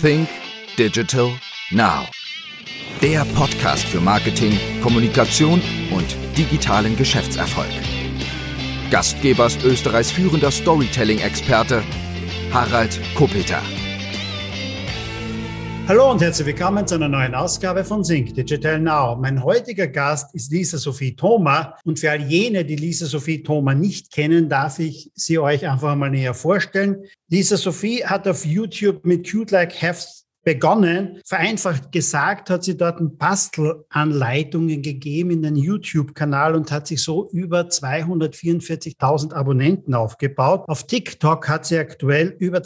Think Digital Now. Der Podcast für Marketing, Kommunikation und digitalen Geschäftserfolg. Gastgeber ist Österreichs führender Storytelling-Experte Harald Kopeter. Hallo und herzlich willkommen zu einer neuen Ausgabe von Sync Digital Now. Mein heutiger Gast ist Lisa Sophie Thoma und für all jene, die Lisa Sophie Thoma nicht kennen, darf ich sie euch einfach mal näher vorstellen. Lisa Sophie hat auf YouTube mit Cute Like Hefts begonnen. Vereinfacht gesagt hat sie dort Bastelanleitungen gegeben in den YouTube-Kanal und hat sich so über 244.000 Abonnenten aufgebaut. Auf TikTok hat sie aktuell über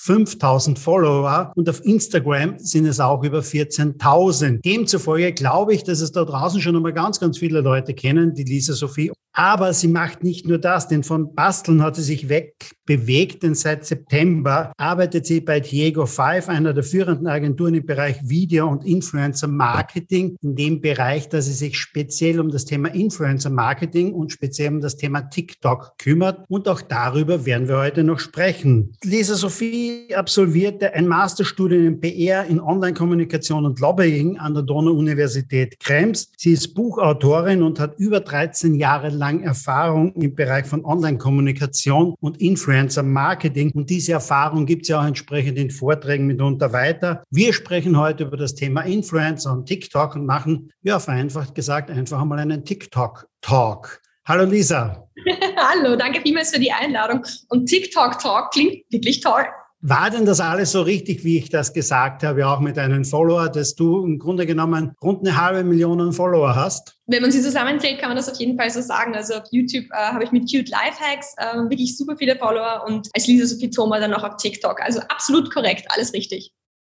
205.000 Follower und auf Instagram sind es auch über 14.000. Demzufolge glaube ich, dass es da draußen schon einmal ganz, ganz viele Leute kennen, die Lisa Sophie. Aber sie macht nicht nur das, denn von Basteln hat sie sich wegbewegt, denn seit September arbeitet sie bei Diego 5, einer einer der führenden Agenturen im Bereich Video und Influencer Marketing, in dem Bereich, dass sie sich speziell um das Thema Influencer Marketing und speziell um das Thema TikTok kümmert. Und auch darüber werden wir heute noch sprechen. Lisa Sophie absolvierte ein Masterstudium in PR in Online-Kommunikation und Lobbying an der Donau-Universität Krems. Sie ist Buchautorin und hat über 13 Jahre lang Erfahrung im Bereich von Online-Kommunikation und Influencer Marketing. Und diese Erfahrung gibt es ja auch entsprechend in Vorträgen mit uns darunter weiter. Wir sprechen heute über das Thema Influencer und TikTok und machen, ja, vereinfacht gesagt, einfach mal einen TikTok-Talk. Hallo Lisa. Hallo, danke vielmals für die Einladung. Und TikTok-Talk klingt wirklich toll. War denn das alles so richtig, wie ich das gesagt habe, auch mit deinen Follower, dass du im Grunde genommen rund eine halbe Million Follower hast? Wenn man sie zusammenzählt, kann man das auf jeden Fall so sagen. Also auf YouTube äh, habe ich mit Cute Lifehacks äh, wirklich super viele Follower und als Lisa Sophie Thoma dann auch auf TikTok. Also absolut korrekt, alles richtig.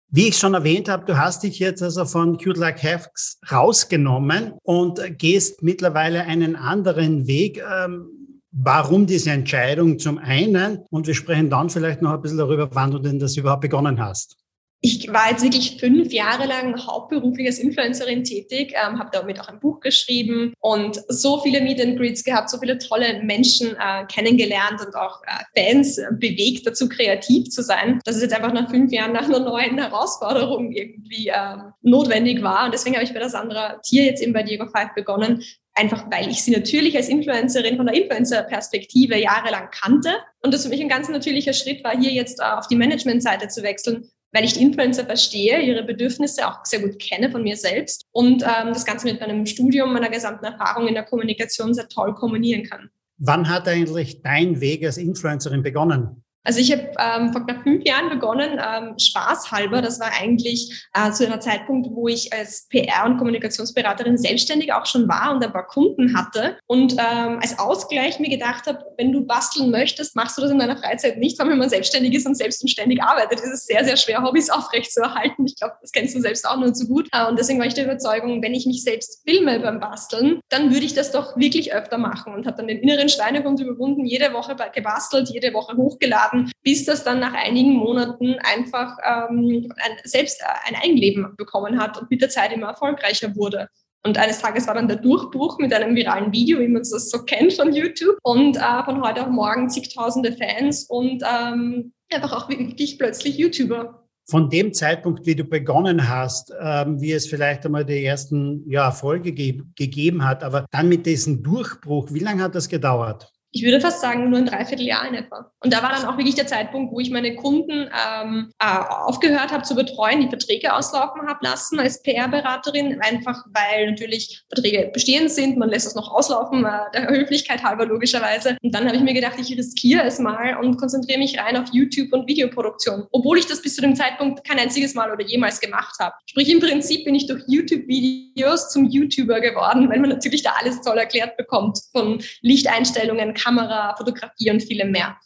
Wie ich schon erwähnt habe, du hast dich jetzt also von Cute Like Hacks rausgenommen und gehst mittlerweile einen anderen Weg. Ähm, Warum diese Entscheidung zum einen? Und wir sprechen dann vielleicht noch ein bisschen darüber, wann du denn das überhaupt begonnen hast. Ich war jetzt wirklich fünf Jahre lang hauptberuflich als Influencerin tätig, ähm, habe damit auch ein Buch geschrieben und so viele Meet and Greets gehabt, so viele tolle Menschen äh, kennengelernt und auch äh, Fans bewegt dazu, kreativ zu sein, dass es jetzt einfach nach fünf Jahren nach einer neuen Herausforderung irgendwie ähm, notwendig war. Und deswegen habe ich bei der Sandra Tier jetzt eben bei Diego 5 begonnen, einfach weil ich sie natürlich als Influencerin von der Influencer-Perspektive jahrelang kannte und das für mich ein ganz natürlicher Schritt war, hier jetzt äh, auf die Management-Seite zu wechseln weil ich die Influencer verstehe, ihre Bedürfnisse auch sehr gut kenne von mir selbst und ähm, das Ganze mit meinem Studium, meiner gesamten Erfahrung in der Kommunikation sehr toll kombinieren kann. Wann hat eigentlich dein Weg als Influencerin begonnen? Also ich habe ähm, vor knapp fünf Jahren begonnen, ähm, spaßhalber. Das war eigentlich äh, zu einer Zeitpunkt, wo ich als PR- und Kommunikationsberaterin selbstständig auch schon war und ein paar Kunden hatte. Und ähm, als Ausgleich mir gedacht habe, wenn du basteln möchtest, machst du das in deiner Freizeit nicht, weil wenn man selbstständig ist und selbstständig arbeitet, ist es sehr, sehr schwer, Hobbys aufrechtzuerhalten. Ich glaube, das kennst du selbst auch nur zu gut. Äh, und deswegen war ich der Überzeugung, wenn ich mich selbst filme beim Basteln, dann würde ich das doch wirklich öfter machen und habe dann den inneren Schweinehund überwunden, jede Woche gebastelt, jede Woche hochgeladen haben, bis das dann nach einigen Monaten einfach ähm, ein, selbst ein Eigenleben bekommen hat und mit der Zeit immer erfolgreicher wurde. Und eines Tages war dann der Durchbruch mit einem viralen Video, wie man es so kennt von YouTube. Und äh, von heute auf morgen zigtausende Fans und ähm, einfach auch wirklich plötzlich YouTuber. Von dem Zeitpunkt, wie du begonnen hast, ähm, wie es vielleicht einmal die ersten ja, Erfolge ge gegeben hat, aber dann mit diesem Durchbruch, wie lange hat das gedauert? Ich würde fast sagen, nur ein Dreivierteljahr in etwa. Und da war dann auch wirklich der Zeitpunkt, wo ich meine Kunden ähm, äh, aufgehört habe zu betreuen, die Verträge auslaufen habe lassen als PR-Beraterin, einfach weil natürlich Verträge bestehend sind, man lässt es noch auslaufen, äh, der Höflichkeit halber logischerweise. Und dann habe ich mir gedacht, ich riskiere es mal und konzentriere mich rein auf YouTube und Videoproduktion, obwohl ich das bis zu dem Zeitpunkt kein einziges Mal oder jemals gemacht habe. Sprich, im Prinzip bin ich durch YouTube-Videos zum YouTuber geworden, weil man natürlich da alles toll erklärt bekommt, von Lichteinstellungen, Kamera, Fotografie und vielem mehr.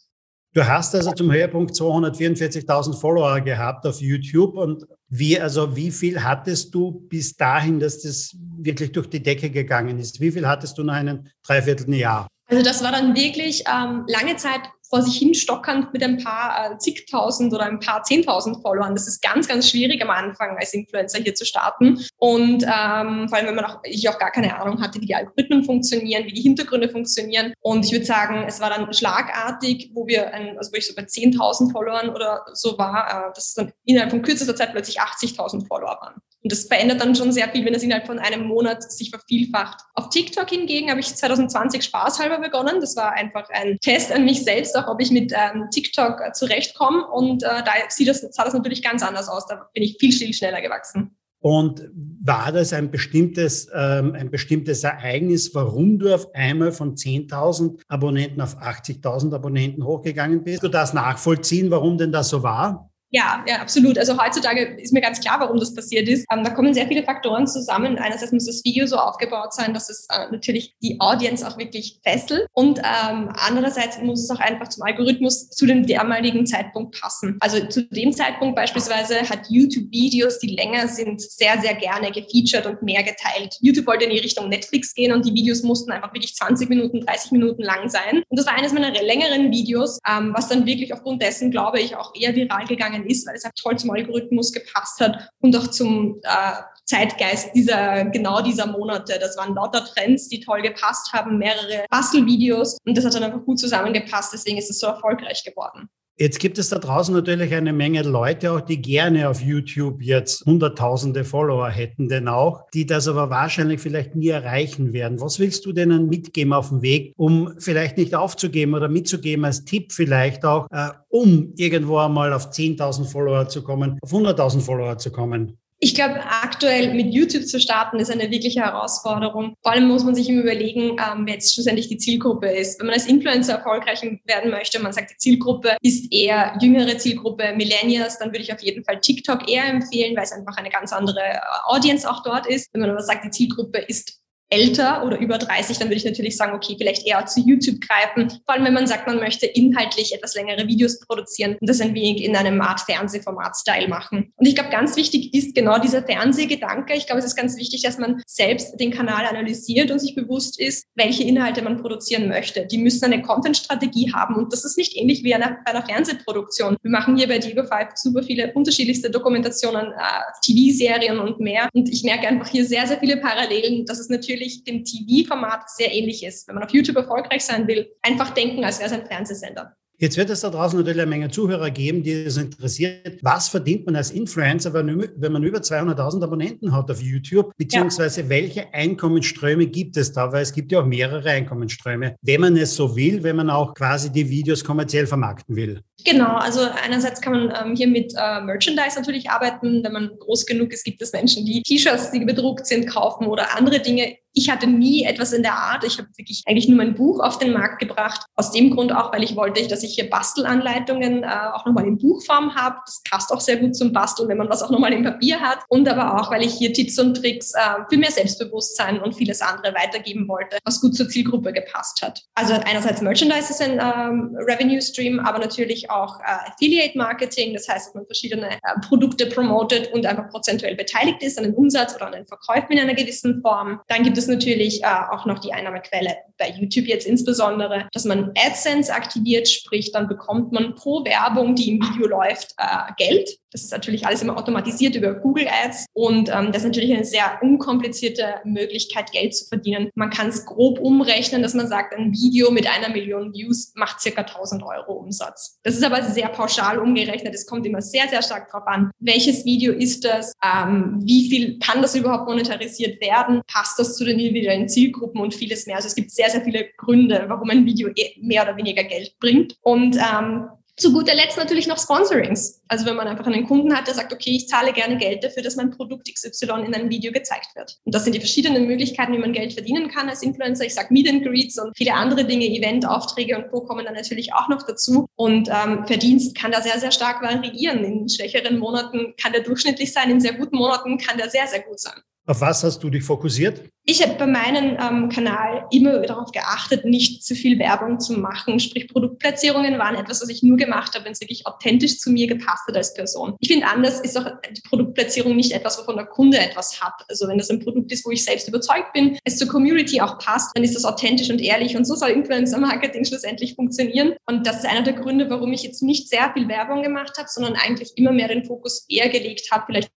Du hast also zum Höhepunkt 244.000 Follower gehabt auf YouTube und wie, also wie viel hattest du bis dahin, dass das wirklich durch die Decke gegangen ist? Wie viel hattest du nach einem Dreivierteljahr? Also das war dann wirklich ähm, lange Zeit vor sich hin stockernd mit ein paar äh, zigtausend oder ein paar zehntausend Followern. Das ist ganz, ganz schwierig am Anfang als Influencer hier zu starten. Und ähm, vor allem, wenn man auch, ich auch gar keine Ahnung hatte, wie die Algorithmen funktionieren, wie die Hintergründe funktionieren. Und ich würde sagen, es war dann schlagartig, wo wir, ein, also wo ich so bei 10.000 Followern oder so war, äh, dass dann innerhalb von kürzester Zeit plötzlich 80.000 Follower waren. Und das verändert dann schon sehr viel, wenn es innerhalb von einem Monat sich vervielfacht. Auf TikTok hingegen habe ich 2020 spaßhalber begonnen. Das war einfach ein Test an mich selbst, auch ob ich mit ähm, TikTok äh, zurechtkomme. Und äh, da sieht das, sah das natürlich ganz anders aus. Da bin ich viel, viel schneller gewachsen. Und war das ein bestimmtes, ähm, ein bestimmtes Ereignis, warum du auf einmal von 10.000 Abonnenten auf 80.000 Abonnenten hochgegangen bist? Du das nachvollziehen, warum denn das so war? Ja, ja, absolut. Also heutzutage ist mir ganz klar, warum das passiert ist. Ähm, da kommen sehr viele Faktoren zusammen. Einerseits muss das Video so aufgebaut sein, dass es äh, natürlich die Audience auch wirklich fesselt. Und ähm, andererseits muss es auch einfach zum Algorithmus zu dem damaligen Zeitpunkt passen. Also zu dem Zeitpunkt beispielsweise hat YouTube Videos, die länger sind, sehr, sehr gerne gefeatured und mehr geteilt. YouTube wollte in die Richtung Netflix gehen und die Videos mussten einfach wirklich 20 Minuten, 30 Minuten lang sein. Und das war eines meiner längeren Videos, ähm, was dann wirklich aufgrund dessen, glaube ich, auch eher viral gegangen gegangen ist, weil es halt toll zum Algorithmus gepasst hat und auch zum äh, Zeitgeist dieser, genau dieser Monate. Das waren lauter Trends, die toll gepasst haben, mehrere Bastelvideos und das hat dann einfach gut zusammengepasst. Deswegen ist es so erfolgreich geworden. Jetzt gibt es da draußen natürlich eine Menge Leute auch, die gerne auf YouTube jetzt hunderttausende Follower hätten, denn auch, die das aber wahrscheinlich vielleicht nie erreichen werden. Was willst du denen mitgeben auf dem Weg, um vielleicht nicht aufzugeben oder mitzugeben als Tipp vielleicht auch, äh, um irgendwo einmal auf 10.000 Follower zu kommen, auf 100.000 Follower zu kommen? Ich glaube, aktuell mit YouTube zu starten ist eine wirkliche Herausforderung. Vor allem muss man sich immer überlegen, ähm, wer jetzt schlussendlich die Zielgruppe ist. Wenn man als Influencer erfolgreich werden möchte, man sagt, die Zielgruppe ist eher jüngere Zielgruppe, Millennials, dann würde ich auf jeden Fall TikTok eher empfehlen, weil es einfach eine ganz andere äh, Audience auch dort ist. Wenn man aber sagt, die Zielgruppe ist älter oder über 30, dann würde ich natürlich sagen, okay, vielleicht eher zu YouTube greifen. Vor allem, wenn man sagt, man möchte inhaltlich etwas längere Videos produzieren und das ein wenig in einem Art Fernsehformat-Style machen. Und ich glaube, ganz wichtig ist genau dieser Fernsehgedanke. Ich glaube, es ist ganz wichtig, dass man selbst den Kanal analysiert und sich bewusst ist, welche Inhalte man produzieren möchte. Die müssen eine Content-Strategie haben und das ist nicht ähnlich wie bei einer Fernsehproduktion. Wir machen hier bei Diego 5 super viele unterschiedlichste Dokumentationen, äh, TV-Serien und mehr. Und ich merke einfach hier sehr, sehr viele Parallelen, dass es natürlich natürlich dem TV-Format sehr ähnlich ist. Wenn man auf YouTube erfolgreich sein will, einfach denken, als wäre es ein Fernsehsender. Jetzt wird es da draußen natürlich eine Menge Zuhörer geben, die es interessiert. Was verdient man als Influencer, wenn man über 200.000 Abonnenten hat auf YouTube? Beziehungsweise ja. welche Einkommensströme gibt es da? Weil es gibt ja auch mehrere Einkommensströme, wenn man es so will, wenn man auch quasi die Videos kommerziell vermarkten will. Genau, also einerseits kann man ähm, hier mit äh, Merchandise natürlich arbeiten. Wenn man groß genug ist, gibt es Menschen, die T-Shirts, die bedruckt sind, kaufen oder andere Dinge ich hatte nie etwas in der Art. Ich habe wirklich eigentlich nur mein Buch auf den Markt gebracht. Aus dem Grund auch, weil ich wollte, dass ich hier Bastelanleitungen äh, auch nochmal in Buchform habe. Das passt auch sehr gut zum Basteln, wenn man was auch nochmal im Papier hat. Und aber auch, weil ich hier Tipps und Tricks äh, für mehr Selbstbewusstsein und vieles andere weitergeben wollte, was gut zur Zielgruppe gepasst hat. Also einerseits Merchandise ist ein ähm, Revenue Stream, aber natürlich auch äh, Affiliate Marketing. Das heißt, dass man verschiedene äh, Produkte promotet und einfach prozentuell beteiligt ist an den Umsatz oder an den Verkäufen in einer gewissen Form. Dann gibt es natürlich äh, auch noch die Einnahmequelle bei YouTube jetzt insbesondere, dass man AdSense aktiviert, sprich dann bekommt man pro Werbung, die im Video läuft, Geld. Das ist natürlich alles immer automatisiert über Google Ads und ähm, das ist natürlich eine sehr unkomplizierte Möglichkeit, Geld zu verdienen. Man kann es grob umrechnen, dass man sagt, ein Video mit einer Million Views macht circa 1000 Euro Umsatz. Das ist aber sehr pauschal umgerechnet. Es kommt immer sehr, sehr stark darauf an, welches Video ist das, ähm, wie viel kann das überhaupt monetarisiert werden, passt das zu den individuellen Zielgruppen und vieles mehr. Also es gibt sehr, sehr viele Gründe, warum ein Video eh mehr oder weniger Geld bringt. Und ähm, zu guter Letzt natürlich noch Sponsorings. Also wenn man einfach einen Kunden hat, der sagt, okay, ich zahle gerne Geld dafür, dass mein Produkt XY in einem Video gezeigt wird. Und das sind die verschiedenen Möglichkeiten, wie man Geld verdienen kann als Influencer. Ich sage Meet and Greets und viele andere Dinge, Eventaufträge und Co. kommen dann natürlich auch noch dazu. Und ähm, Verdienst kann da sehr, sehr stark variieren. In schwächeren Monaten kann der durchschnittlich sein, in sehr guten Monaten kann der sehr, sehr gut sein. Auf was hast du dich fokussiert? Ich habe bei meinem ähm, Kanal immer darauf geachtet, nicht zu viel Werbung zu machen. Sprich, Produktplatzierungen waren etwas, was ich nur gemacht habe, wenn es wirklich authentisch zu mir gepasst hat als Person. Ich finde, anders ist auch die Produktplatzierung nicht etwas, wovon der Kunde etwas hat. Also wenn das ein Produkt ist, wo ich selbst überzeugt bin, es zur Community auch passt, dann ist das authentisch und ehrlich. Und so soll Influencer-Marketing schlussendlich funktionieren. Und das ist einer der Gründe, warum ich jetzt nicht sehr viel Werbung gemacht habe, sondern eigentlich immer mehr den Fokus eher gelegt habe, vielleicht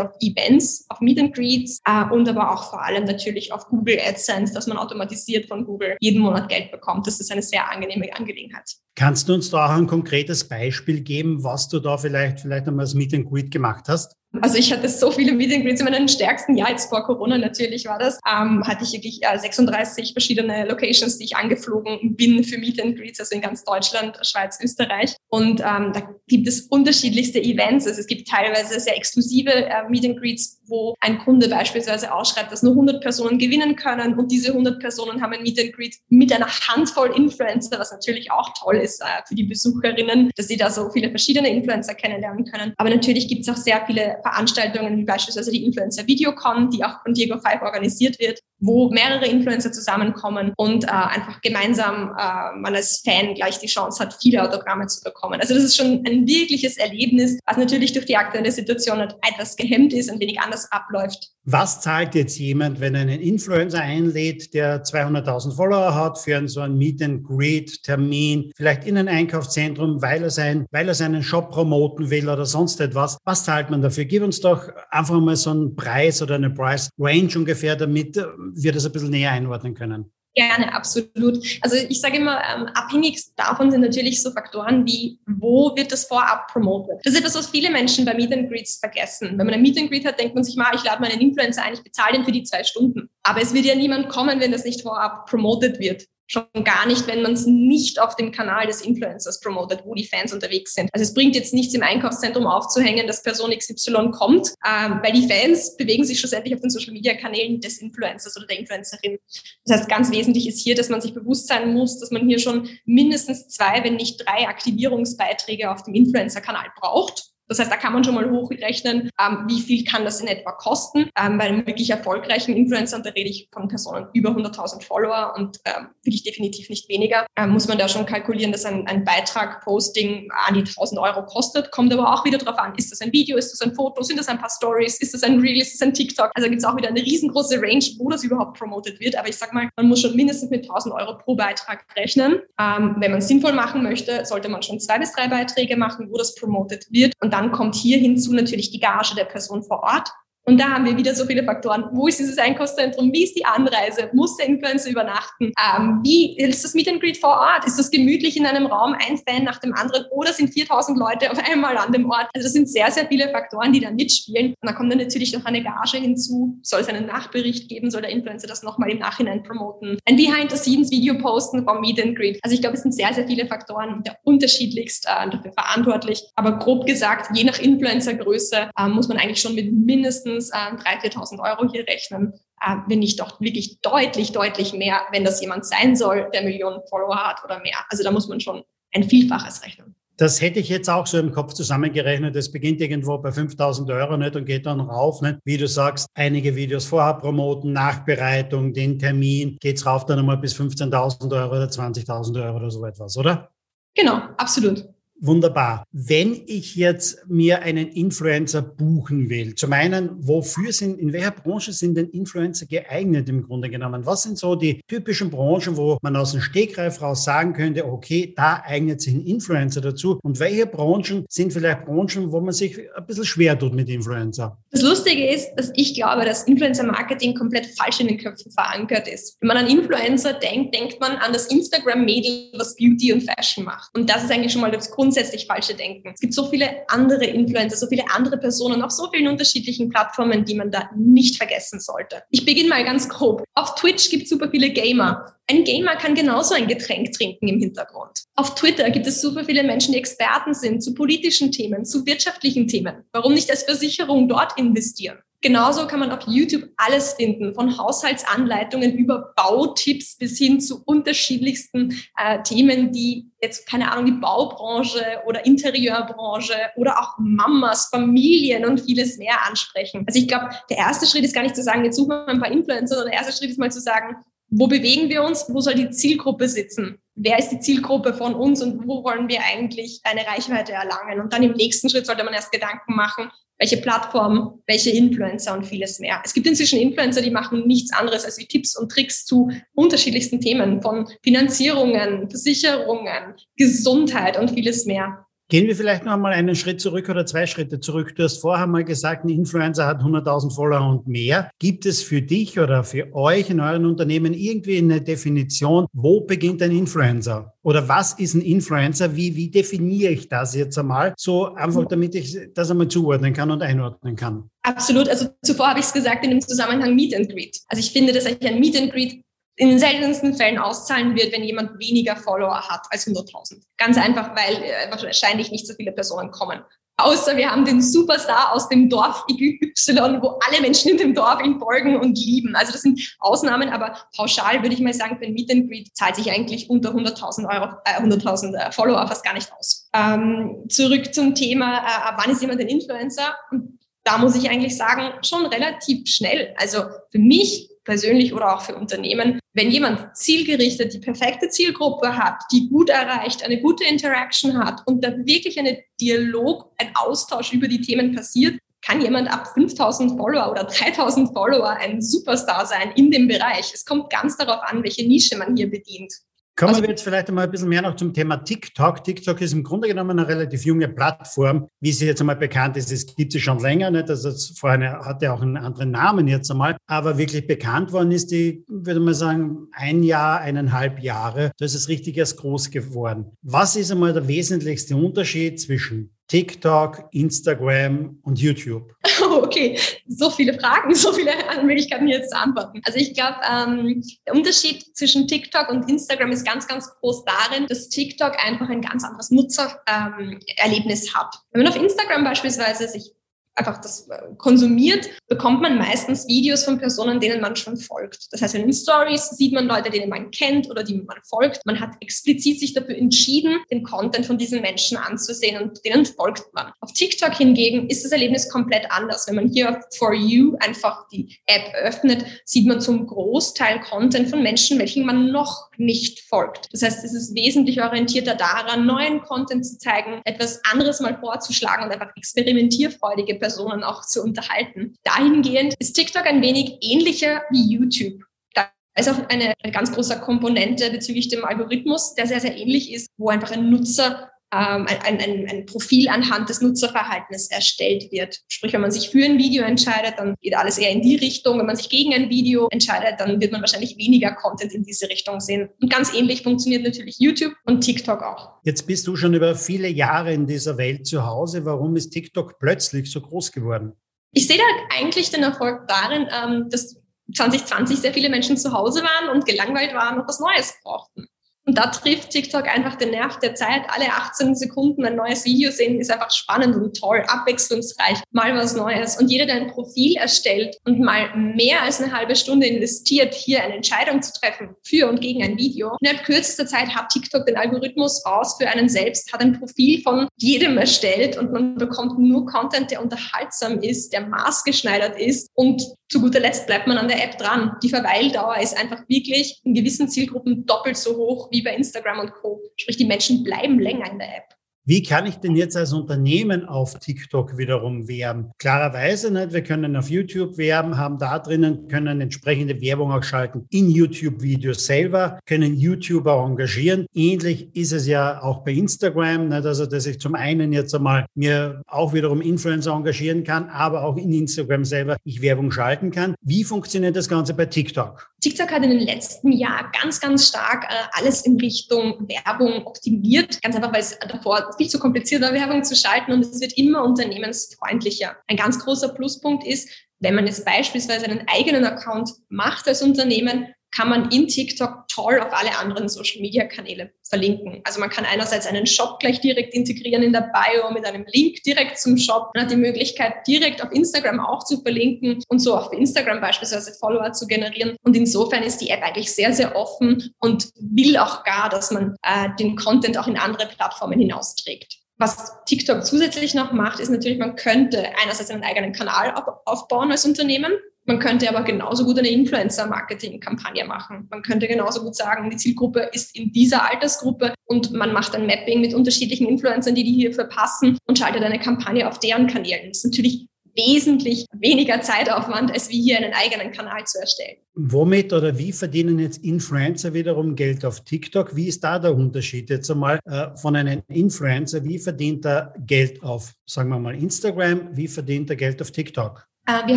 auf Events, auf Meet and Greets äh, und aber auch vor allem natürlich auf Google AdSense, dass man automatisiert von Google jeden Monat Geld bekommt. Das ist eine sehr angenehme Angelegenheit. Kannst du uns da auch ein konkretes Beispiel geben, was du da vielleicht, vielleicht einmal als Meet and Greet gemacht hast? Also ich hatte so viele Meet and Greets in meinem stärksten Jahr, jetzt vor Corona natürlich war das, ähm, hatte ich wirklich äh, 36 verschiedene Locations, die ich angeflogen bin für Meet and Greets, also in ganz Deutschland, Schweiz, Österreich. Und ähm, da gibt es unterschiedlichste Events. Also es gibt teilweise sehr exklusive äh, Meet and Greets, wo ein Kunde beispielsweise ausschreibt, dass nur 100 Personen gewinnen können und diese 100 Personen haben ein Meet and Greet mit einer Handvoll Influencer, was natürlich auch toll ist äh, für die Besucherinnen, dass sie da so viele verschiedene Influencer kennenlernen können. Aber natürlich gibt es auch sehr viele Veranstaltungen wie beispielsweise die Influencer Videocon, die auch von Diego Five organisiert wird, wo mehrere Influencer zusammenkommen und äh, einfach gemeinsam äh, man als Fan gleich die Chance hat, viele Autogramme zu bekommen. Also das ist schon ein wirkliches Erlebnis, was natürlich durch die aktuelle Situation etwas gehemmt ist, ein wenig anders abläuft. Was zahlt jetzt jemand, wenn er einen Influencer einlädt, der 200.000 Follower hat, für einen so einen Meet and Greet Termin, vielleicht in ein Einkaufszentrum, weil er, sein, weil er seinen Shop promoten will oder sonst etwas? Was zahlt man dafür? Gib uns doch einfach mal so einen Preis oder eine Price Range ungefähr, damit wir das ein bisschen näher einordnen können. Gerne, absolut. Also ich sage immer, ähm, abhängig davon sind natürlich so Faktoren wie, wo wird das vorab promoted? Das ist etwas, was viele Menschen bei Meet and Greets vergessen. Wenn man ein Meet and Greet hat, denkt man sich mal, ich lade meinen Influencer ein, ich bezahle den für die zwei Stunden. Aber es wird ja niemand kommen, wenn das nicht vorab promoted wird. Schon gar nicht, wenn man es nicht auf dem Kanal des Influencers promotet, wo die Fans unterwegs sind. Also es bringt jetzt nichts im Einkaufszentrum aufzuhängen, dass Person XY kommt, ähm, weil die Fans bewegen sich schlussendlich auf den Social-Media-Kanälen des Influencers oder der Influencerin. Das heißt, ganz wesentlich ist hier, dass man sich bewusst sein muss, dass man hier schon mindestens zwei, wenn nicht drei Aktivierungsbeiträge auf dem Influencer-Kanal braucht das heißt, da kann man schon mal hochrechnen, ähm, wie viel kann das in etwa kosten. Ähm, bei einem wirklich erfolgreichen Influencer, da rede ich von Personen über 100.000 Follower und ähm, wirklich definitiv nicht weniger, ähm, muss man da schon kalkulieren, dass ein, ein Beitrag, Posting an die 1.000 Euro kostet. Kommt aber auch wieder darauf an, ist das ein Video, ist das ein Foto, sind das ein paar Stories, ist das ein Reel, ist das ein TikTok? Also gibt es auch wieder eine riesengroße Range, wo das überhaupt promotet wird. Aber ich sag mal, man muss schon mindestens mit 1.000 Euro pro Beitrag rechnen. Ähm, wenn man es sinnvoll machen möchte, sollte man schon zwei bis drei Beiträge machen, wo das promotet wird. Und dann kommt hier hinzu natürlich die Gage der Person vor Ort. Und da haben wir wieder so viele Faktoren. Wo ist dieses Einkaufszentrum? Wie ist die Anreise? Muss der Influencer übernachten? Ähm, wie ist das Meet and Greet vor Ort? Ist das gemütlich in einem Raum, ein Fan nach dem anderen? Oder sind 4000 Leute auf einmal an dem Ort? Also das sind sehr, sehr viele Faktoren, die da mitspielen. Und da kommt dann natürlich noch eine Gage hinzu. Soll es einen Nachbericht geben? Soll der Influencer das nochmal im Nachhinein promoten? Ein Behind-the-Scenes-Video posten vom Meet and Greet? Also ich glaube, es sind sehr, sehr viele Faktoren, der unterschiedlichst äh, dafür verantwortlich. Aber grob gesagt, je nach Influencer-Größe äh, muss man eigentlich schon mit mindestens mindestens äh, 3.000, 4.000 Euro hier rechnen, äh, wenn nicht doch wirklich deutlich, deutlich mehr, wenn das jemand sein soll, der Millionen Follower hat oder mehr. Also da muss man schon ein Vielfaches rechnen. Das hätte ich jetzt auch so im Kopf zusammengerechnet. Es beginnt irgendwo bei 5000 Euro nicht und geht dann rauf. Nicht? Wie du sagst, einige Videos vorher promoten, Nachbereitung, den Termin, geht's rauf dann einmal bis 15.000 Euro oder 20.000 Euro oder so etwas, oder? Genau, absolut. Wunderbar. Wenn ich jetzt mir einen Influencer buchen will, zum einen, wofür sind, in welcher Branche sind denn Influencer geeignet im Grunde genommen? Was sind so die typischen Branchen, wo man aus dem Stegreif raus sagen könnte, okay, da eignet sich ein Influencer dazu? Und welche Branchen sind vielleicht Branchen, wo man sich ein bisschen schwer tut mit Influencer? Das Lustige ist, dass ich glaube, dass Influencer-Marketing komplett falsch in den Köpfen verankert ist. Wenn man an Influencer denkt, denkt man an das Instagram-Mädel, was Beauty und Fashion macht. Und das ist eigentlich schon mal das Grund, grundsätzlich falsche Denken. Es gibt so viele andere Influencer, so viele andere Personen auf so vielen unterschiedlichen Plattformen, die man da nicht vergessen sollte. Ich beginne mal ganz grob. Auf Twitch gibt es super viele Gamer. Ein Gamer kann genauso ein Getränk trinken im Hintergrund. Auf Twitter gibt es super viele Menschen, die Experten sind zu politischen Themen, zu wirtschaftlichen Themen. Warum nicht als Versicherung dort investieren? Genauso kann man auf YouTube alles finden, von Haushaltsanleitungen über Bautipps bis hin zu unterschiedlichsten äh, Themen, die jetzt, keine Ahnung, die Baubranche oder Interieurbranche oder auch Mamas, Familien und vieles mehr ansprechen. Also ich glaube, der erste Schritt ist gar nicht zu sagen, jetzt suchen wir ein paar Influencer, sondern der erste Schritt ist mal zu sagen, wo bewegen wir uns? Wo soll die Zielgruppe sitzen? Wer ist die Zielgruppe von uns und wo wollen wir eigentlich eine Reichweite erlangen? Und dann im nächsten Schritt sollte man erst Gedanken machen, welche Plattform, welche Influencer und vieles mehr. Es gibt inzwischen Influencer, die machen nichts anderes als wie Tipps und Tricks zu unterschiedlichsten Themen von Finanzierungen, Versicherungen, Gesundheit und vieles mehr. Gehen wir vielleicht noch einmal einen Schritt zurück oder zwei Schritte zurück. Du hast vorher mal gesagt, ein Influencer hat 100.000 Follower und mehr. Gibt es für dich oder für euch in euren Unternehmen irgendwie eine Definition, wo beginnt ein Influencer? Oder was ist ein Influencer? Wie, wie definiere ich das jetzt einmal? So einfach, damit ich das einmal zuordnen kann und einordnen kann. Absolut. Also zuvor habe ich es gesagt in dem Zusammenhang Meet and Greet. Also ich finde, dass eigentlich ein Meet and Greet in den seltensten Fällen auszahlen wird, wenn jemand weniger Follower hat als 100.000. Ganz einfach, weil äh, wahrscheinlich nicht so viele Personen kommen. Außer wir haben den Superstar aus dem Dorf Y, wo alle Menschen in dem Dorf ihn folgen und lieben. Also das sind Ausnahmen, aber pauschal würde ich mal sagen, für Meet and Greet zahlt sich eigentlich unter 100.000 Euro, äh, 100.000 äh, Follower fast gar nicht aus. Ähm, zurück zum Thema, äh, wann ist jemand ein Influencer? Und da muss ich eigentlich sagen, schon relativ schnell. Also für mich persönlich oder auch für Unternehmen, wenn jemand zielgerichtet die perfekte Zielgruppe hat, die gut erreicht, eine gute Interaction hat und da wirklich eine Dialog, ein Austausch über die Themen passiert, kann jemand ab 5000 Follower oder 3000 Follower ein Superstar sein in dem Bereich. Es kommt ganz darauf an, welche Nische man hier bedient. Kommen also, wir jetzt vielleicht einmal ein bisschen mehr noch zum Thema TikTok. TikTok ist im Grunde genommen eine relativ junge Plattform, wie sie jetzt einmal bekannt ist. Es gibt sie schon länger, nicht? Also vorher hatte auch einen anderen Namen jetzt einmal, aber wirklich bekannt worden ist die, würde man sagen, ein Jahr, eineinhalb Jahre. Da ist es richtig erst groß geworden. Was ist einmal der wesentlichste Unterschied zwischen TikTok, Instagram und YouTube? Okay, so viele Fragen, so viele Möglichkeiten hier jetzt zu antworten. Also ich glaube, ähm, der Unterschied zwischen TikTok und Instagram ist ganz, ganz groß darin, dass TikTok einfach ein ganz anderes Nutzererlebnis ähm, hat. Wenn man auf Instagram beispielsweise sich einfach das äh, konsumiert, bekommt man meistens Videos von Personen, denen man schon folgt. Das heißt, in den Stories sieht man Leute, denen man kennt oder die man folgt. Man hat explizit sich dafür entschieden, den Content von diesen Menschen anzusehen und denen folgt man. Auf TikTok hingegen ist das Erlebnis komplett anders. Wenn man hier auf For You einfach die App öffnet, sieht man zum Großteil Content von Menschen, welchen man noch nicht folgt. Das heißt, es ist wesentlich orientierter daran, neuen Content zu zeigen, etwas anderes mal vorzuschlagen und einfach experimentierfreudige Personen auch zu unterhalten. Dahingehend ist TikTok ein wenig ähnlicher wie YouTube. Da ist auch eine, eine ganz große Komponente bezüglich dem Algorithmus, der sehr, sehr ähnlich ist, wo einfach ein Nutzer ähm, ein, ein, ein Profil anhand des Nutzerverhaltens erstellt wird. Sprich, wenn man sich für ein Video entscheidet, dann geht alles eher in die Richtung. Wenn man sich gegen ein Video entscheidet, dann wird man wahrscheinlich weniger Content in diese Richtung sehen. Und ganz ähnlich funktioniert natürlich YouTube und TikTok auch. Jetzt bist du schon über viele Jahre in dieser Welt zu Hause. Warum ist TikTok plötzlich so groß geworden? Ich sehe da eigentlich den Erfolg darin, ähm, dass 2020 sehr viele Menschen zu Hause waren und gelangweilt waren und was Neues brauchten. Und da trifft TikTok einfach den Nerv der Zeit. Alle 18 Sekunden ein neues Video sehen ist einfach spannend und toll, abwechslungsreich, mal was Neues. Und jeder, der ein Profil erstellt und mal mehr als eine halbe Stunde investiert, hier eine Entscheidung zu treffen für und gegen ein Video, innerhalb kürzester Zeit hat TikTok den Algorithmus raus für einen selbst, hat ein Profil von jedem erstellt und man bekommt nur Content, der unterhaltsam ist, der maßgeschneidert ist und zu guter Letzt bleibt man an der App dran. Die Verweildauer ist einfach wirklich in gewissen Zielgruppen doppelt so hoch wie bei Instagram und Co. Sprich, die Menschen bleiben länger in der App. Wie kann ich denn jetzt als Unternehmen auf TikTok wiederum werben? Klarerweise nicht. Wir können auf YouTube werben, haben da drinnen, können entsprechende Werbung auch schalten in YouTube-Videos selber, können YouTuber engagieren. Ähnlich ist es ja auch bei Instagram, nicht? also dass ich zum einen jetzt einmal mir auch wiederum Influencer engagieren kann, aber auch in Instagram selber ich Werbung schalten kann. Wie funktioniert das Ganze bei TikTok? TikTok hat in den letzten Jahren ganz, ganz stark äh, alles in Richtung Werbung optimiert. Ganz einfach, weil es davor viel zu kompliziert war, Werbung zu schalten und es wird immer unternehmensfreundlicher. Ein ganz großer Pluspunkt ist, wenn man jetzt beispielsweise einen eigenen Account macht als Unternehmen, kann man in TikTok toll auf alle anderen Social-Media-Kanäle verlinken. Also man kann einerseits einen Shop gleich direkt integrieren in der Bio mit einem Link direkt zum Shop. Man hat die Möglichkeit, direkt auf Instagram auch zu verlinken und so auf Instagram beispielsweise Follower zu generieren. Und insofern ist die App eigentlich sehr, sehr offen und will auch gar, dass man äh, den Content auch in andere Plattformen hinausträgt. Was TikTok zusätzlich noch macht, ist natürlich, man könnte einerseits einen eigenen Kanal aufbauen als Unternehmen. Man könnte aber genauso gut eine Influencer-Marketing-Kampagne machen. Man könnte genauso gut sagen, die Zielgruppe ist in dieser Altersgruppe und man macht ein Mapping mit unterschiedlichen Influencern, die die hierfür passen und schaltet eine Kampagne auf deren Kanälen. Das ist natürlich wesentlich weniger Zeitaufwand, als wie hier einen eigenen Kanal zu erstellen. Womit oder wie verdienen jetzt Influencer wiederum Geld auf TikTok? Wie ist da der Unterschied jetzt einmal äh, von einem Influencer? Wie verdient er Geld auf, sagen wir mal, Instagram? Wie verdient er Geld auf TikTok? Äh, wir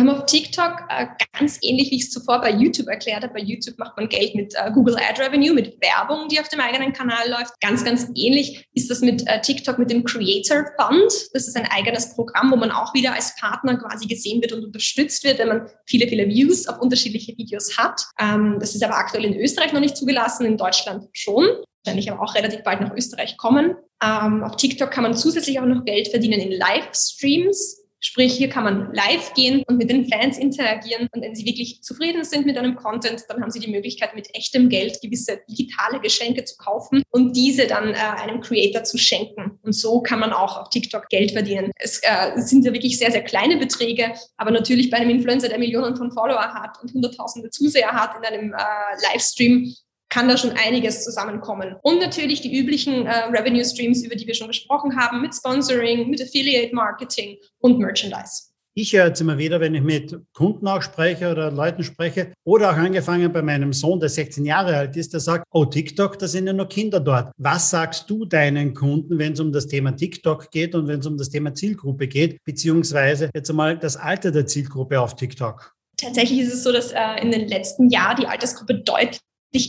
haben auf TikTok äh, ganz ähnlich, wie ich es zuvor bei YouTube erklärt habe. Bei YouTube macht man Geld mit äh, Google Ad Revenue, mit Werbung, die auf dem eigenen Kanal läuft. Ganz, ganz ähnlich ist das mit TikTok mit dem Creator Fund. Das ist ein eigenes Programm, wo man auch wieder als Partner quasi gesehen wird und unterstützt wird, wenn man viele, viele Views auf unterschiedliche Videos hat. Ähm, das ist aber aktuell in Österreich noch nicht zugelassen, in Deutschland schon wahrscheinlich aber auch relativ bald nach Österreich kommen. Ähm, auf TikTok kann man zusätzlich auch noch Geld verdienen in Livestreams. Sprich, hier kann man live gehen und mit den Fans interagieren. Und wenn sie wirklich zufrieden sind mit einem Content, dann haben sie die Möglichkeit, mit echtem Geld gewisse digitale Geschenke zu kaufen und diese dann äh, einem Creator zu schenken. Und so kann man auch auf TikTok Geld verdienen. Es äh, sind ja wirklich sehr, sehr kleine Beträge, aber natürlich bei einem Influencer, der Millionen von Follower hat und hunderttausende Zuseher hat in einem äh, Livestream, kann da schon einiges zusammenkommen. Und natürlich die üblichen äh, Revenue Streams, über die wir schon gesprochen haben, mit Sponsoring, mit Affiliate Marketing und Merchandise. Ich höre jetzt immer wieder, wenn ich mit Kunden auch spreche oder Leuten spreche oder auch angefangen bei meinem Sohn, der 16 Jahre alt ist, der sagt, oh, TikTok, da sind ja nur Kinder dort. Was sagst du deinen Kunden, wenn es um das Thema TikTok geht und wenn es um das Thema Zielgruppe geht, beziehungsweise jetzt einmal das Alter der Zielgruppe auf TikTok? Tatsächlich ist es so, dass äh, in den letzten Jahren die Altersgruppe deutlich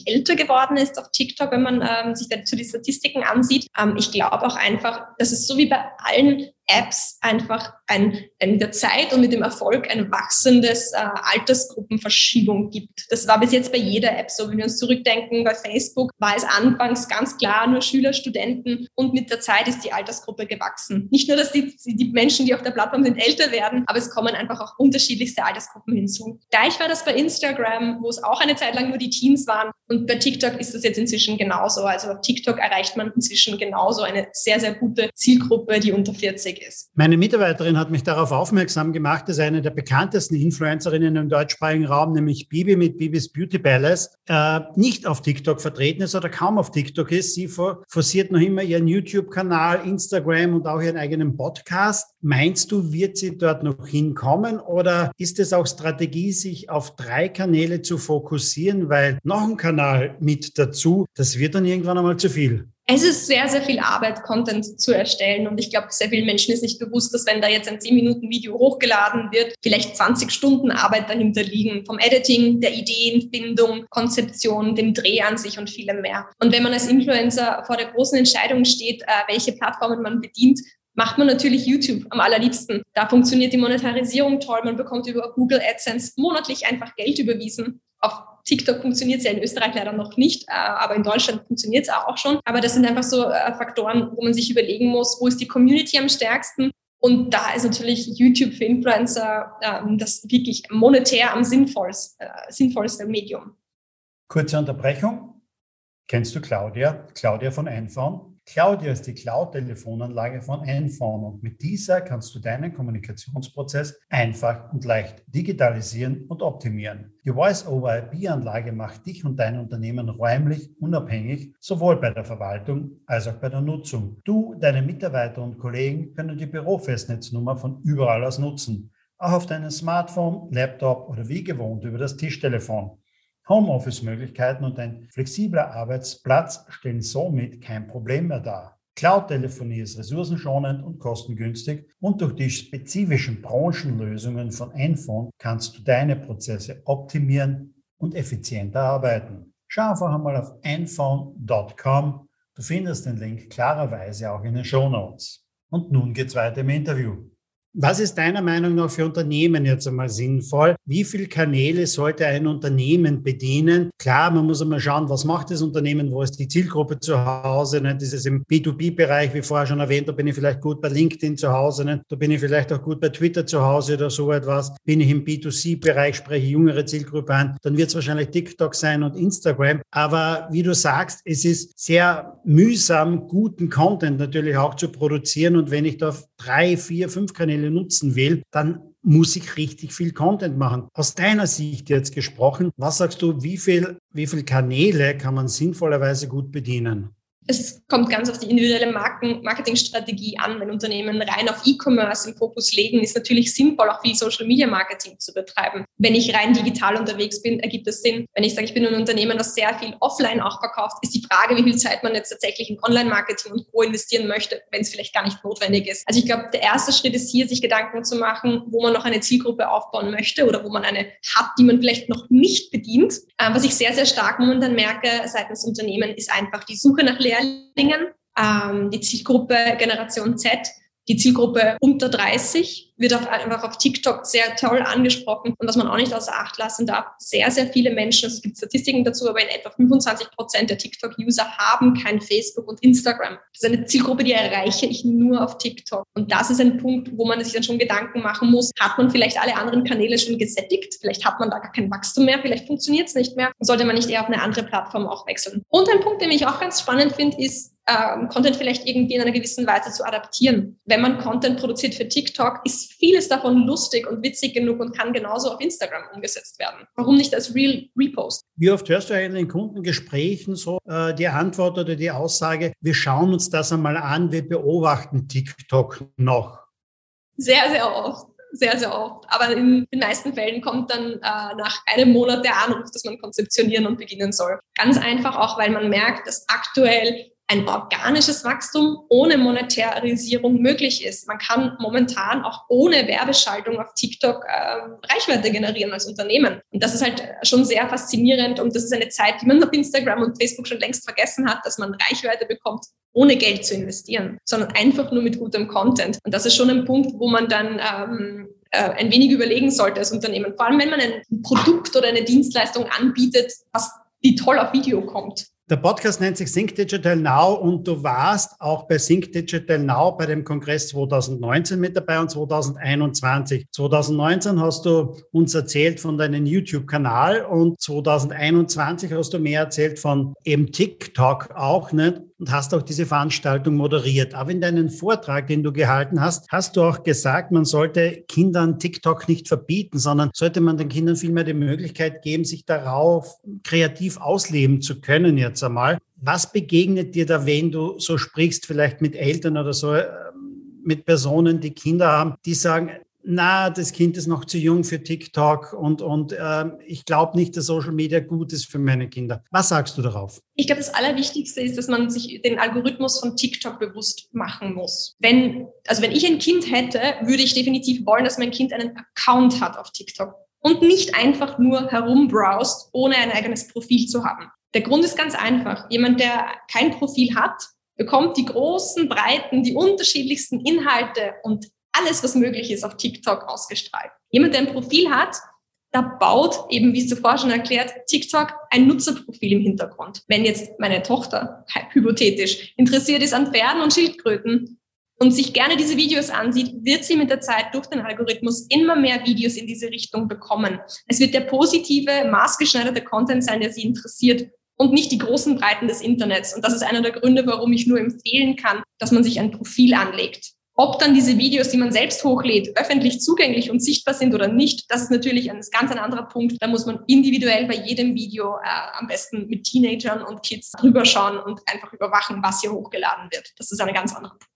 älter geworden ist auf TikTok, wenn man ähm, sich dazu die Statistiken ansieht. Ähm, ich glaube auch einfach, dass es so wie bei allen Apps einfach ein, mit der Zeit und mit dem Erfolg ein wachsendes äh, Altersgruppenverschiebung gibt. Das war bis jetzt bei jeder App so. Wenn wir uns zurückdenken, bei Facebook war es anfangs ganz klar nur Schüler, Studenten und mit der Zeit ist die Altersgruppe gewachsen. Nicht nur, dass die, die Menschen, die auf der Plattform sind, älter werden, aber es kommen einfach auch unterschiedlichste Altersgruppen hinzu. Gleich war das bei Instagram, wo es auch eine Zeit lang nur die Teens waren und bei TikTok ist das jetzt inzwischen genauso. Also auf TikTok erreicht man inzwischen genauso eine sehr, sehr gute Zielgruppe, die unter 40 wichtig ist. Meine Mitarbeiterin hat mich darauf aufmerksam gemacht, dass eine der bekanntesten Influencerinnen im deutschsprachigen Raum, nämlich Bibi mit Bibis Beauty Palace, äh, nicht auf TikTok vertreten ist oder kaum auf TikTok ist. Sie forciert noch immer ihren YouTube-Kanal, Instagram und auch ihren eigenen Podcast. Meinst du, wird sie dort noch hinkommen oder ist es auch Strategie, sich auf drei Kanäle zu fokussieren, weil noch ein Kanal mit dazu, das wird dann irgendwann einmal zu viel? Es ist sehr, sehr viel Arbeit, Content zu erstellen. Und ich glaube, sehr vielen Menschen ist nicht bewusst, dass wenn da jetzt ein 10-Minuten-Video hochgeladen wird, vielleicht 20 Stunden Arbeit dahinter liegen. Vom Editing, der Ideenfindung, Konzeption, dem Dreh an sich und vielem mehr. Und wenn man als Influencer vor der großen Entscheidung steht, äh, welche Plattformen man bedient, macht man natürlich YouTube am allerliebsten. Da funktioniert die Monetarisierung toll. Man bekommt über Google AdSense monatlich einfach Geld überwiesen. Auf TikTok funktioniert es ja in Österreich leider noch nicht, äh, aber in Deutschland funktioniert es auch schon. Aber das sind einfach so äh, Faktoren, wo man sich überlegen muss, wo ist die Community am stärksten und da ist natürlich YouTube für Influencer ähm, das wirklich monetär am sinnvollsten, äh, sinnvollste Medium. Kurze Unterbrechung. Kennst du Claudia? Claudia von Einfahren? Claudia ist die Cloud-Telefonanlage von Enphone und mit dieser kannst du deinen Kommunikationsprozess einfach und leicht digitalisieren und optimieren. Die Voice-over-IP-Anlage macht dich und dein Unternehmen räumlich unabhängig, sowohl bei der Verwaltung als auch bei der Nutzung. Du, deine Mitarbeiter und Kollegen können die Bürofestnetznummer von überall aus nutzen, auch auf deinem Smartphone, Laptop oder wie gewohnt über das Tischtelefon. Homeoffice-Möglichkeiten und ein flexibler Arbeitsplatz stellen somit kein Problem mehr dar. Cloud-Telefonie ist ressourcenschonend und kostengünstig und durch die spezifischen Branchenlösungen von Enphone kannst du deine Prozesse optimieren und effizienter arbeiten. Schau einfach einmal auf enphone.com. Du findest den Link klarerweise auch in den Show Notes. Und nun geht's weiter im Interview. Was ist deiner Meinung nach für Unternehmen jetzt einmal sinnvoll? Wie viele Kanäle sollte ein Unternehmen bedienen? Klar, man muss einmal schauen, was macht das Unternehmen, wo ist die Zielgruppe zu Hause? Ne? Das ist im B2B-Bereich, wie vorher schon erwähnt, da bin ich vielleicht gut bei LinkedIn zu Hause, ne? da bin ich vielleicht auch gut bei Twitter zu Hause oder so etwas. Bin ich im B2C-Bereich, spreche jüngere Zielgruppe an, dann wird es wahrscheinlich TikTok sein und Instagram. Aber wie du sagst, es ist sehr mühsam, guten Content natürlich auch zu produzieren. Und wenn ich da drei, vier, fünf Kanäle nutzen will, dann muss ich richtig viel Content machen. Aus deiner Sicht jetzt gesprochen, was sagst du, wie viel, wie viel Kanäle kann man sinnvollerweise gut bedienen? Es kommt ganz auf die individuelle Marken Marketingstrategie an. Wenn Unternehmen rein auf E-Commerce im Fokus legen, ist natürlich sinnvoll, auch viel Social Media Marketing zu betreiben. Wenn ich rein digital unterwegs bin, ergibt es Sinn. Wenn ich sage, ich bin ein Unternehmen, das sehr viel offline auch verkauft, ist die Frage, wie viel Zeit man jetzt tatsächlich in Online-Marketing und Co. investieren möchte, wenn es vielleicht gar nicht notwendig ist. Also ich glaube, der erste Schritt ist hier, sich Gedanken zu machen, wo man noch eine Zielgruppe aufbauen möchte oder wo man eine hat, die man vielleicht noch nicht bedient. Ähm, was ich sehr, sehr stark momentan merke seitens Unternehmen, ist einfach die Suche nach Lehr Lehrlingen, ähm, die Zielgruppe Generation Z, die Zielgruppe unter 30 wird auf, einfach auf TikTok sehr toll angesprochen. Und was man auch nicht außer Acht lassen darf, sehr, sehr viele Menschen, es gibt Statistiken dazu, aber in etwa 25 Prozent der TikTok-User haben kein Facebook und Instagram. Das ist eine Zielgruppe, die erreiche ich nur auf TikTok. Und das ist ein Punkt, wo man sich dann schon Gedanken machen muss, hat man vielleicht alle anderen Kanäle schon gesättigt? Vielleicht hat man da gar kein Wachstum mehr, vielleicht funktioniert es nicht mehr. Sollte man nicht eher auf eine andere Plattform auch wechseln? Und ein Punkt, den ich auch ganz spannend finde, ist, ähm, Content vielleicht irgendwie in einer gewissen Weise zu adaptieren. Wenn man Content produziert für TikTok, ist vieles davon lustig und witzig genug und kann genauso auf Instagram umgesetzt werden. Warum nicht als Real Repost? Wie oft hörst du in den Kundengesprächen so äh, die Antwort oder die Aussage, wir schauen uns das einmal an, wir beobachten TikTok noch? Sehr, sehr oft sehr, sehr oft. Aber in den meisten Fällen kommt dann äh, nach einem Monat der Anruf, dass man konzeptionieren und beginnen soll. Ganz einfach auch, weil man merkt, dass aktuell ein organisches Wachstum ohne Monetarisierung möglich ist. Man kann momentan auch ohne Werbeschaltung auf TikTok äh, Reichweite generieren als Unternehmen. Und das ist halt schon sehr faszinierend und das ist eine Zeit, die man auf Instagram und Facebook schon längst vergessen hat, dass man Reichweite bekommt, ohne Geld zu investieren, sondern einfach nur mit gutem Content. Und das ist schon ein Punkt, wo man dann ähm, äh, ein wenig überlegen sollte als Unternehmen. Vor allem, wenn man ein Produkt oder eine Dienstleistung anbietet, was die toll auf Video kommt. Der Podcast nennt sich Sync Digital Now und du warst auch bei Sync Digital Now bei dem Kongress 2019 mit dabei und 2021. 2019 hast du uns erzählt von deinem YouTube-Kanal und 2021 hast du mehr erzählt von eben TikTok auch, nicht? Und hast auch diese Veranstaltung moderiert. Aber in deinem Vortrag, den du gehalten hast, hast du auch gesagt, man sollte Kindern TikTok nicht verbieten, sondern sollte man den Kindern vielmehr die Möglichkeit geben, sich darauf kreativ ausleben zu können jetzt einmal. Was begegnet dir da, wenn du so sprichst, vielleicht mit Eltern oder so, ähm, mit Personen, die Kinder haben, die sagen, na, das Kind ist noch zu jung für TikTok und, und äh, ich glaube nicht, dass Social Media gut ist für meine Kinder. Was sagst du darauf? Ich glaube, das Allerwichtigste ist, dass man sich den Algorithmus von TikTok bewusst machen muss. Wenn, also wenn ich ein Kind hätte, würde ich definitiv wollen, dass mein Kind einen Account hat auf TikTok und nicht einfach nur herumbrowst, ohne ein eigenes Profil zu haben. Der Grund ist ganz einfach. Jemand, der kein Profil hat, bekommt die großen, breiten, die unterschiedlichsten Inhalte und alles, was möglich ist, auf TikTok ausgestrahlt. Jemand, der ein Profil hat, da baut eben, wie zuvor schon erklärt, TikTok ein Nutzerprofil im Hintergrund. Wenn jetzt meine Tochter hypothetisch interessiert ist an Pferden und Schildkröten und sich gerne diese Videos ansieht, wird sie mit der Zeit durch den Algorithmus immer mehr Videos in diese Richtung bekommen. Es wird der positive, maßgeschneiderte Content sein, der sie interessiert und nicht die großen Breiten des Internets. Und das ist einer der Gründe, warum ich nur empfehlen kann, dass man sich ein Profil anlegt. Ob dann diese Videos, die man selbst hochlädt, öffentlich zugänglich und sichtbar sind oder nicht, das ist natürlich ein ganz ein anderer Punkt. Da muss man individuell bei jedem Video äh, am besten mit Teenagern und Kids drüber schauen und einfach überwachen, was hier hochgeladen wird. Das ist ein ganz anderer Punkt.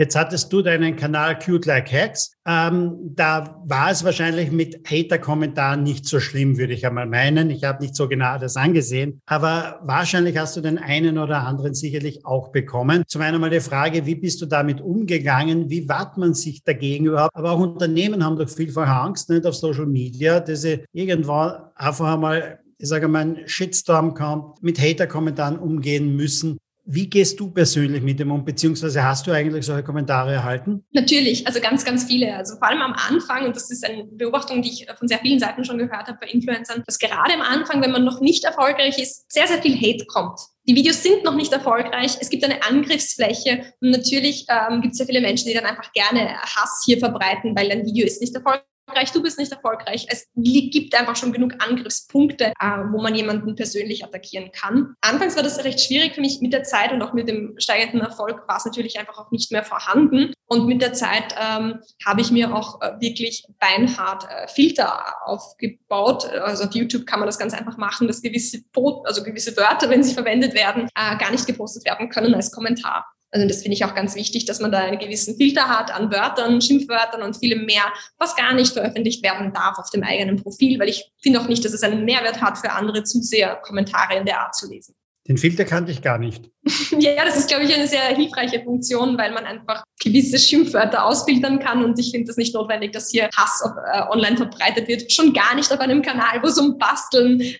Jetzt hattest du deinen Kanal Cute Like Hacks. Ähm, da war es wahrscheinlich mit Hater-Kommentaren nicht so schlimm, würde ich einmal meinen. Ich habe nicht so genau das angesehen, aber wahrscheinlich hast du den einen oder anderen sicherlich auch bekommen. Zum einen mal die Frage, wie bist du damit umgegangen? Wie wahrt man sich dagegen überhaupt? Aber auch Unternehmen haben doch vielfach Angst, nicht auf Social Media, dass sie irgendwann einfach einmal ich sage mal, ein Shitstorm kommt, mit Hater-Kommentaren umgehen müssen. Wie gehst du persönlich mit dem um, beziehungsweise hast du eigentlich solche Kommentare erhalten? Natürlich, also ganz, ganz viele. Also vor allem am Anfang, und das ist eine Beobachtung, die ich von sehr vielen Seiten schon gehört habe bei Influencern, dass gerade am Anfang, wenn man noch nicht erfolgreich ist, sehr, sehr viel Hate kommt. Die Videos sind noch nicht erfolgreich. Es gibt eine Angriffsfläche und natürlich ähm, gibt es sehr viele Menschen, die dann einfach gerne Hass hier verbreiten, weil ein Video ist nicht erfolgreich erfolgreich, du bist nicht erfolgreich. Es gibt einfach schon genug Angriffspunkte, äh, wo man jemanden persönlich attackieren kann. Anfangs war das recht schwierig für mich mit der Zeit und auch mit dem steigenden Erfolg war es natürlich einfach auch nicht mehr vorhanden. Und mit der Zeit ähm, habe ich mir auch äh, wirklich beinhart äh, Filter aufgebaut. Also auf YouTube kann man das ganz einfach machen, dass gewisse, also gewisse Wörter, wenn sie verwendet werden, äh, gar nicht gepostet werden können als Kommentar. Also das finde ich auch ganz wichtig, dass man da einen gewissen Filter hat an Wörtern, Schimpfwörtern und vielem mehr, was gar nicht veröffentlicht werden darf auf dem eigenen Profil, weil ich finde auch nicht, dass es einen Mehrwert hat für andere Zuseher, Kommentare in der Art zu lesen. Den Filter kannte ich gar nicht. ja, das ist, glaube ich, eine sehr hilfreiche Funktion, weil man einfach gewisse Schimpfwörter ausfiltern kann. Und ich finde es nicht notwendig, dass hier Hass auf, äh, online verbreitet wird. Schon gar nicht auf einem Kanal, wo es um Basteln äh,